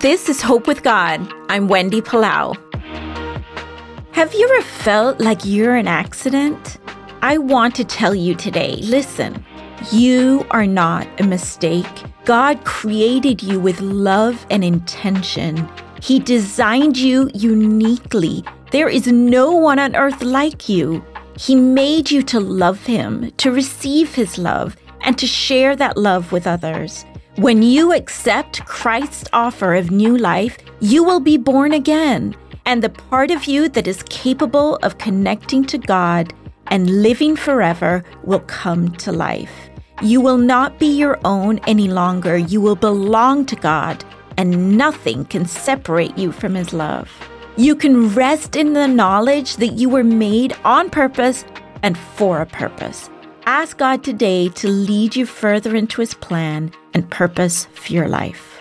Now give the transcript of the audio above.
This is Hope with God. I'm Wendy Palau. Have you ever felt like you're an accident? I want to tell you today listen, you are not a mistake. God created you with love and intention. He designed you uniquely. There is no one on earth like you. He made you to love Him, to receive His love, and to share that love with others. When you accept Christ's offer of new life, you will be born again, and the part of you that is capable of connecting to God and living forever will come to life. You will not be your own any longer. You will belong to God, and nothing can separate you from His love. You can rest in the knowledge that you were made on purpose and for a purpose. Ask God today to lead you further into His plan and purpose for your life.